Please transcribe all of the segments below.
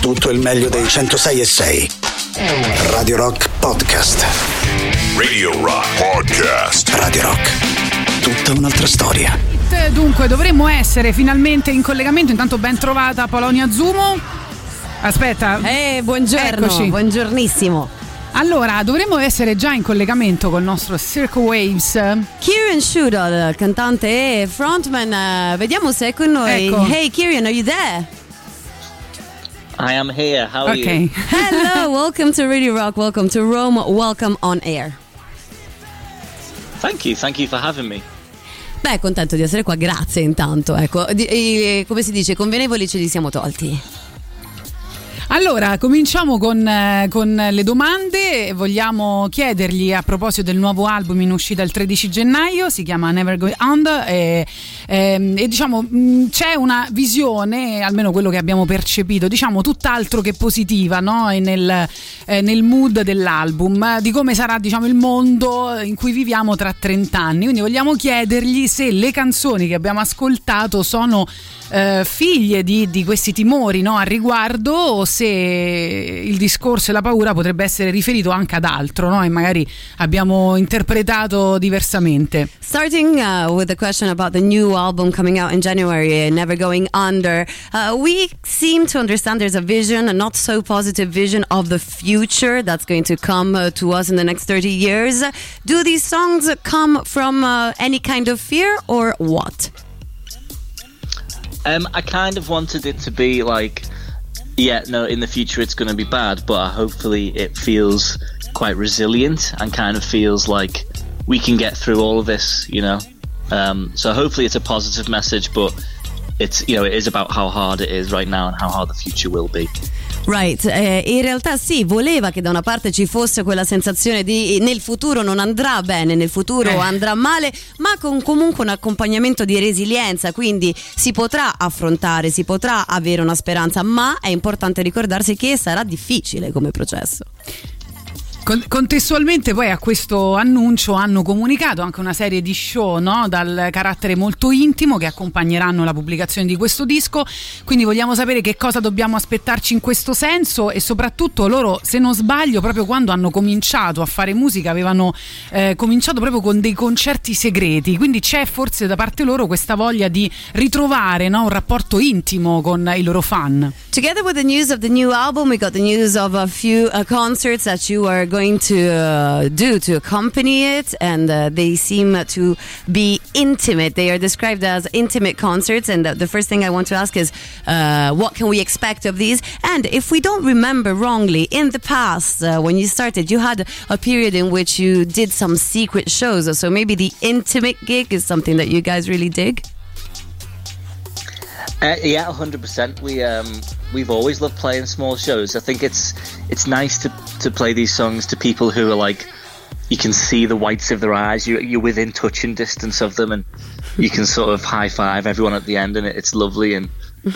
tutto il meglio dei 106 e 6. Radio Rock Podcast. Radio Rock Podcast. Radio Rock. Tutta un'altra storia. Dunque, dovremmo essere finalmente in collegamento. Intanto ben trovata Polonia Zumo. Aspetta. Eh, buongiorno. Eccoci. Buongiornissimo. Allora, dovremmo essere già in collegamento col nostro Circle Waves. Kieran Shudal, cantante e frontman, eh, vediamo se è con noi. Ecco. Hey Kieran, are you there? I am here. How are Ok. you? Hello, welcome to Radio Rock, welcome to Rome, welcome on air. Thank you. Thank you for having me. Beh, contento di essere qua, grazie intanto. Ecco, Di- eh, come si dice, convenevoli ce li siamo tolti. Allora, cominciamo con, eh, con le domande. Vogliamo chiedergli a proposito del nuovo album in uscita il 13 gennaio, si chiama Never Go Under e, ehm, e diciamo mh, c'è una visione, almeno quello che abbiamo percepito, diciamo tutt'altro che positiva no? E nel, eh, nel mood dell'album, di come sarà diciamo, il mondo in cui viviamo tra 30 anni. Quindi vogliamo chiedergli se le canzoni che abbiamo ascoltato sono eh, figlie di, di questi timori no, al riguardo o se il discorso e la paura potrebbe essere riferito anche ad altro no? e magari abbiamo interpretato diversamente. Starting uh, with a question about the new album coming out in January, uh, Never Going Under, uh, we seem to understand there's a vision, a not so positive vision of the future that's going to come uh, to us in the next 30 years. Do these songs come from uh, any kind of fear or what? Um, I kind of wanted it to be like, yeah, no, in the future it's going to be bad, but hopefully it feels quite resilient and kind of feels like we can get through all of this, you know. Um, so hopefully it's a positive message, but it's you know it is about how hard it is right now and how hard the future will be. Right, eh, in realtà sì, voleva che da una parte ci fosse quella sensazione di nel futuro non andrà bene, nel futuro Eh. andrà male, ma con comunque un accompagnamento di resilienza, quindi si potrà affrontare, si potrà avere una speranza, ma è importante ricordarsi che sarà difficile come processo. Con- contestualmente poi a questo annuncio hanno comunicato anche una serie di show no? dal carattere molto intimo che accompagneranno la pubblicazione di questo disco, quindi vogliamo sapere che cosa dobbiamo aspettarci in questo senso e soprattutto loro, se non sbaglio, proprio quando hanno cominciato a fare musica avevano eh, cominciato proprio con dei concerti segreti, quindi c'è forse da parte loro questa voglia di ritrovare no? un rapporto intimo con i loro fan. Together with the news of the new album, we got the news of a few uh, concerts that you are going to uh, do to accompany it, and uh, they seem to be intimate. They are described as intimate concerts, and the, the first thing I want to ask is, uh, what can we expect of these? And if we don't remember wrongly, in the past, uh, when you started, you had a period in which you did some secret shows, so maybe the intimate gig is something that you guys really dig. Uh, yeah, hundred percent. We um, we've always loved playing small shows. I think it's it's nice to to play these songs to people who are like you can see the whites of their eyes. You you're within touching distance of them, and you can sort of high five everyone at the end, and it, it's lovely. And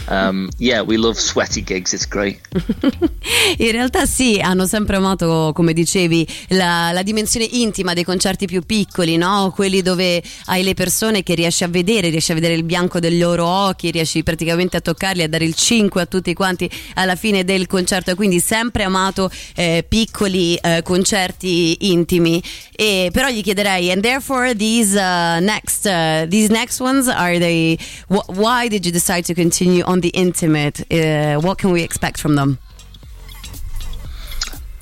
um, yeah, we love sweaty gigs. It's great. In realtà sì, hanno sempre amato, come dicevi, la, la dimensione intima dei concerti più piccoli, no? Quelli dove hai le persone che riesci a vedere, riesci a vedere il bianco dei loro occhi, riesci praticamente a toccarli, a dare il 5 a tutti quanti alla fine del concerto quindi sempre amato eh, piccoli eh, concerti intimi. E, però gli chiederei, and therefore these uh, next uh, these next ones are they? wh- why did you decide to continue on the intimate? Uh, what can we expect from them?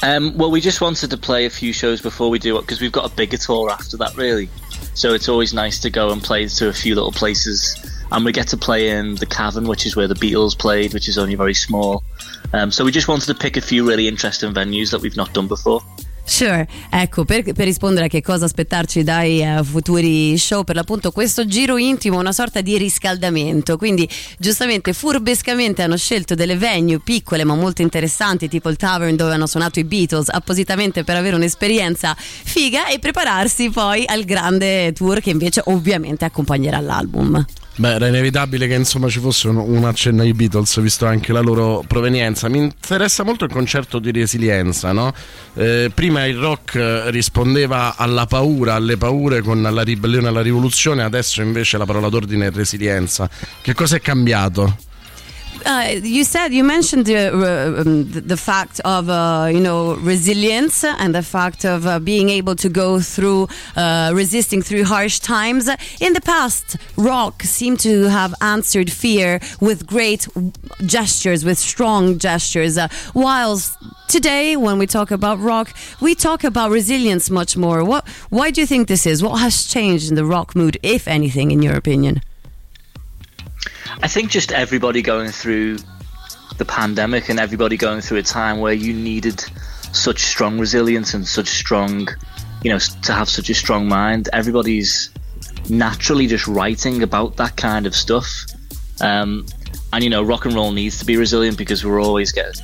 Um, well, we just wanted to play a few shows before we do it because we've got a bigger tour after that, really. So it's always nice to go and play to a few little places. And we get to play in the Cavern, which is where the Beatles played, which is only very small. Um, so we just wanted to pick a few really interesting venues that we've not done before. Sure, ecco, per, per rispondere a che cosa aspettarci dai eh, futuri show, per l'appunto questo giro intimo una sorta di riscaldamento, quindi giustamente furbescamente hanno scelto delle venue piccole ma molto interessanti, tipo il Tavern dove hanno suonato i Beatles, appositamente per avere un'esperienza figa e prepararsi poi al grande tour che invece ovviamente accompagnerà l'album. Beh, era inevitabile che insomma ci fosse un, un accenno ai Beatles, visto anche la loro provenienza. Mi interessa molto il concetto di resilienza, no? Eh, prima il rock rispondeva alla paura, alle paure con la ribellione alla rivoluzione, adesso invece la parola d'ordine è resilienza. Che cosa è cambiato? Uh, you said you mentioned the, uh, um, the, fact of uh, you know resilience and the fact of uh, being able to go through uh, resisting through harsh times. In the past, rock seemed to have answered fear with great gestures, with strong gestures. Uh, whilst today, when we talk about rock, we talk about resilience much more. What? Why do you think this is? What has changed in the rock mood, if anything, in your opinion? I think just everybody going through the pandemic and everybody going through a time where you needed such strong resilience and such strong, you know, to have such a strong mind. Everybody's naturally just writing about that kind of stuff. Um, and you know, rock and roll needs to be resilient because we're always getting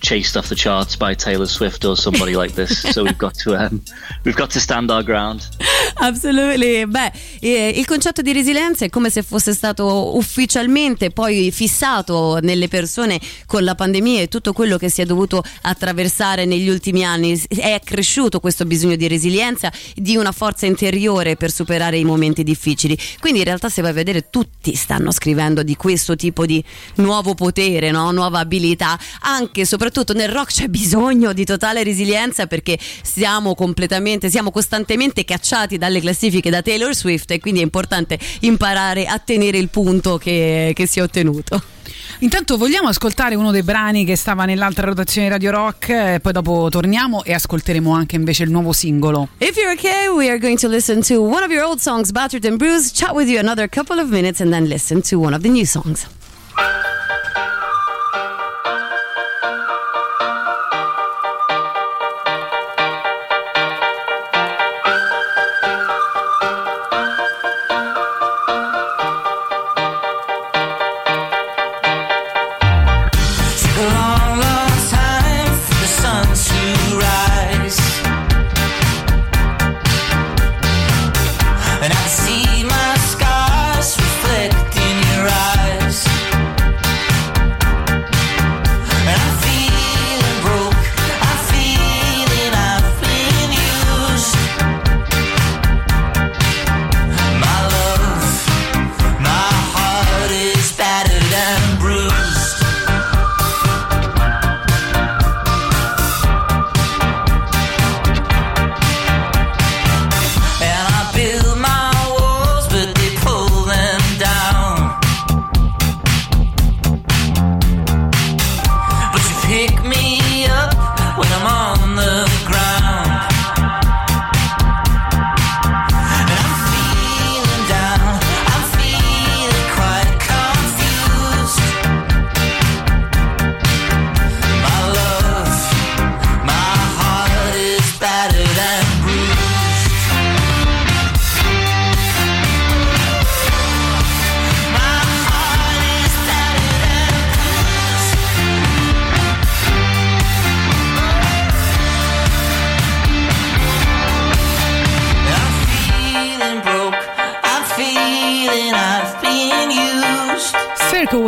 chased off the charts by Taylor Swift or somebody like this. So we've got to um, we've got to stand our ground. Assolutely. Beh, eh, il concetto di resilienza è come se fosse stato ufficialmente poi fissato nelle persone con la pandemia e tutto quello che si è dovuto attraversare negli ultimi anni. È cresciuto questo bisogno di resilienza, di una forza interiore per superare i momenti difficili. Quindi in realtà se vai a vedere tutti stanno scrivendo di questo tipo di nuovo potere, no? nuova abilità. Anche e soprattutto nel rock c'è bisogno di totale resilienza perché siamo completamente, siamo costantemente cacciati dalle classifiche da Taylor Swift e quindi è importante imparare a tenere il punto che, che si è ottenuto. Intanto vogliamo ascoltare uno dei brani che stava nell'altra rotazione Radio Rock e poi dopo torniamo e ascolteremo anche invece il nuovo singolo. If you're okay, we are going to listen to one of your old songs, Battered and Bruised, chat with you another couple of minutes and then listen to one of the new songs.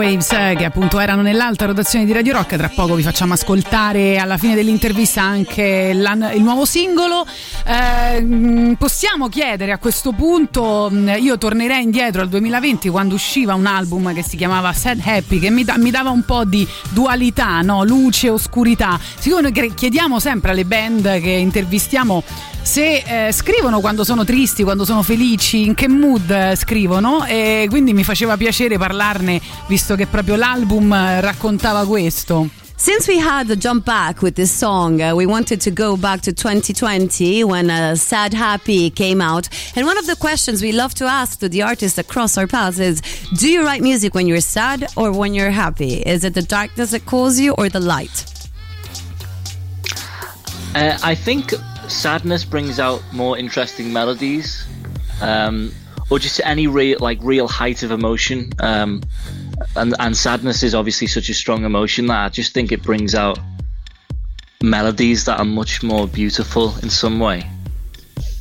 Waves che appunto erano nell'alta rotazione di Radio Rock, tra poco vi facciamo ascoltare alla fine dell'intervista anche il nuovo singolo. Eh, possiamo chiedere a questo punto, io tornerei indietro al 2020 quando usciva un album che si chiamava Sad Happy che mi, da- mi dava un po' di dualità, no? luce oscurità. Siccome noi chiediamo sempre alle band che intervistiamo se eh, scrivono quando sono tristi, quando sono felici, in che mood eh, scrivono e quindi mi faceva piacere parlarne visto che proprio l'album eh, raccontava questo. Since we had a jump back with this song, uh, we wanted to go back to 2020 when uh, Sad Happy came out. And one of the questions we love to ask to the artists that cross our paths is Do you write music when you're sad or when you're happy? Is it the darkness that calls you or the light? Uh, I think sadness brings out more interesting melodies, um, or just any real like real height of emotion. Um, and and sadness is obviously such a strong emotion that I just think it brings out melodies that are much more beautiful in some way.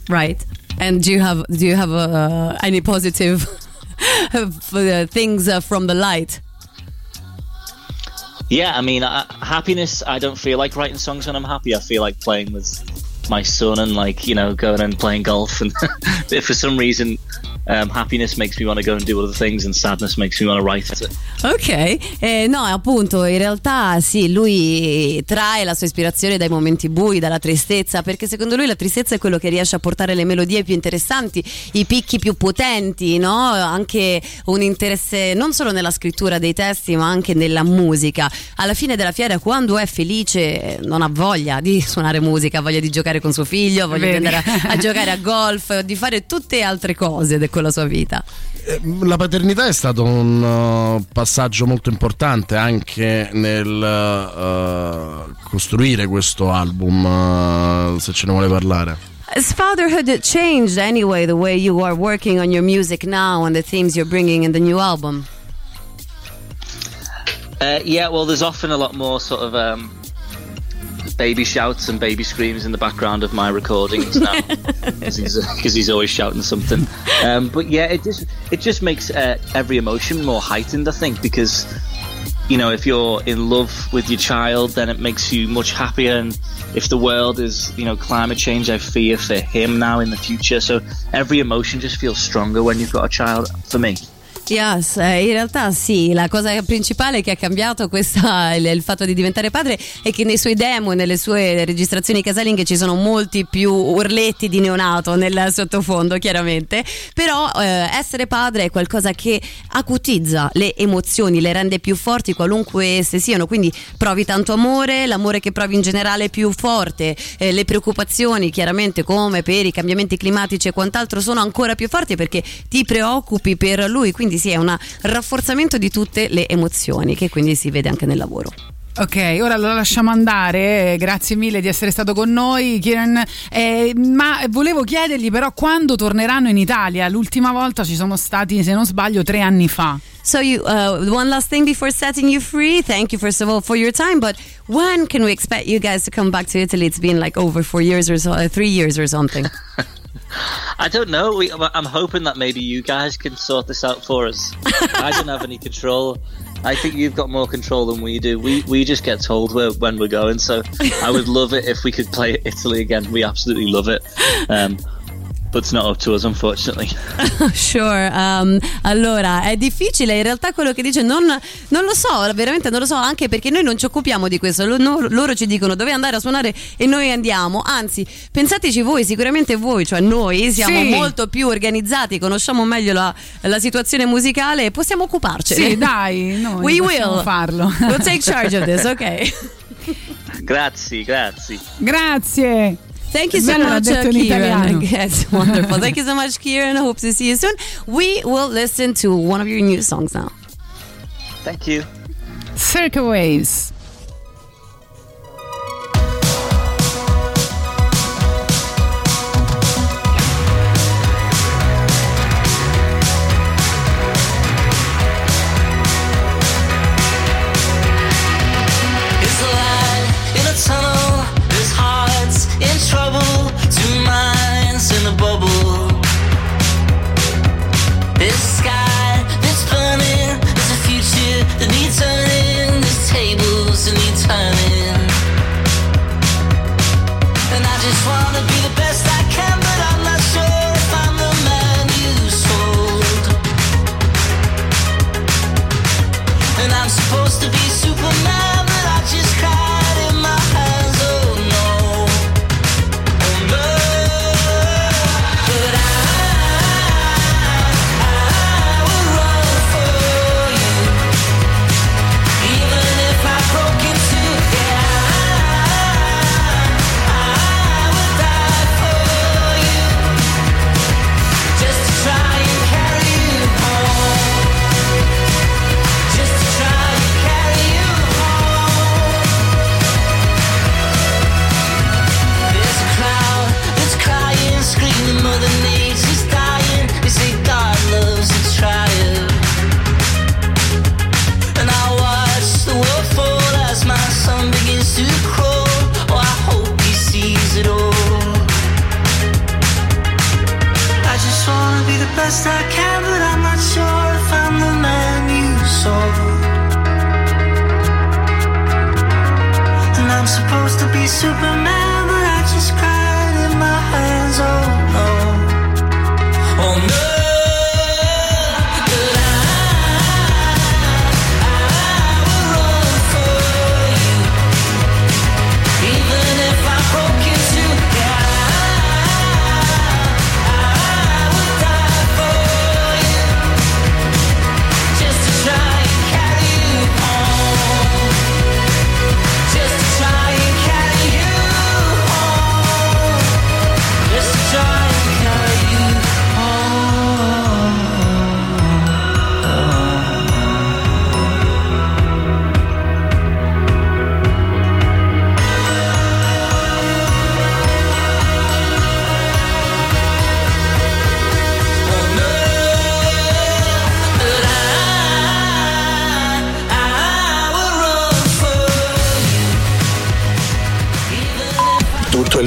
Right. And do you have do you have uh, any positive things uh, from the light? Yeah, I mean, uh, happiness. I don't feel like writing songs when I'm happy. I feel like playing with my son and like you know going and playing golf. And if for some reason Um, happiness makes me want to go and do other things, and sadness makes me want to write it. Ok, eh, no, appunto, in realtà sì, lui trae la sua ispirazione dai momenti bui, dalla tristezza, perché secondo lui la tristezza è quello che riesce a portare le melodie più interessanti, i picchi più potenti, no? Anche un interesse non solo nella scrittura dei testi, ma anche nella musica. Alla fine della fiera, quando è felice, non ha voglia di suonare musica, ha voglia di giocare con suo figlio, ha voglia Vedi. di andare a, a giocare a golf, di fare tutte altre cose con la sua vita. Eh, La paternità è stato un uh, passaggio molto importante anche nel uh, costruire questo album, uh, se ce ne vuole parlare. Has fatherhood changed anyway the way you are working on your music now and the themes you're bringing in the new album? Uh, yeah, well, there's often a lot more sort of um, baby shouts and baby screams in the background of my recordings now because he's, 'cause he's always shouting something. Um, but yeah, it just it just makes uh, every emotion more heightened. I think because you know if you're in love with your child, then it makes you much happier. And if the world is you know climate change, I fear for him now in the future. So every emotion just feels stronger when you've got a child. For me. Yes, eh, in realtà sì, la cosa principale che ha cambiato questa, il, il fatto di diventare padre è che nei suoi demo e nelle sue registrazioni casalinghe ci sono molti più urletti di neonato nel sottofondo chiaramente, però eh, essere padre è qualcosa che acutizza le emozioni, le rende più forti qualunque esse siano, quindi provi tanto amore, l'amore che provi in generale è più forte, eh, le preoccupazioni chiaramente come per i cambiamenti climatici e quant'altro sono ancora più forti perché ti preoccupi per lui, quindi sì, è un rafforzamento di tutte le emozioni che quindi si vede anche nel lavoro. Ok, ora lo lasciamo andare, grazie mille di essere stato con noi Kieran, Eh, ma volevo chiedergli però quando torneranno in Italia, l'ultima volta ci sono stati se non sbaglio tre anni fa. So you uh, one last thing before setting you free. Thank you first of all for your time, but when can we expect you guys to come back to Italy? It's been like over four years or so, uh, three years or something. I don't know. We, I'm hoping that maybe you guys can sort this out for us. I don't have any control. I think you've got more control than we do. We we just get told where, when we're going. So I would love it if we could play Italy again. We absolutely love it. Um, it's not up to us, unfortunately. Sure, um, allora è difficile, in realtà quello che dice non, non lo so, veramente non lo so, anche perché noi non ci occupiamo di questo, Lo- no- loro ci dicono dove andare a suonare e noi andiamo, anzi pensateci voi, sicuramente voi, cioè noi siamo Sì. molto più organizzati, conosciamo meglio la, la situazione musicale e possiamo occuparcene. Sì, dai, noi We will farlo. We'll take charge of this, ok? grazie, grazie. Grazie. Thank you so much, uh, Kieran. Yes, wonderful. Thank you so much, Kieran. I Hope to see you soon. We will listen to one of your new songs now. Thank you. Circle Waves. Just wanna be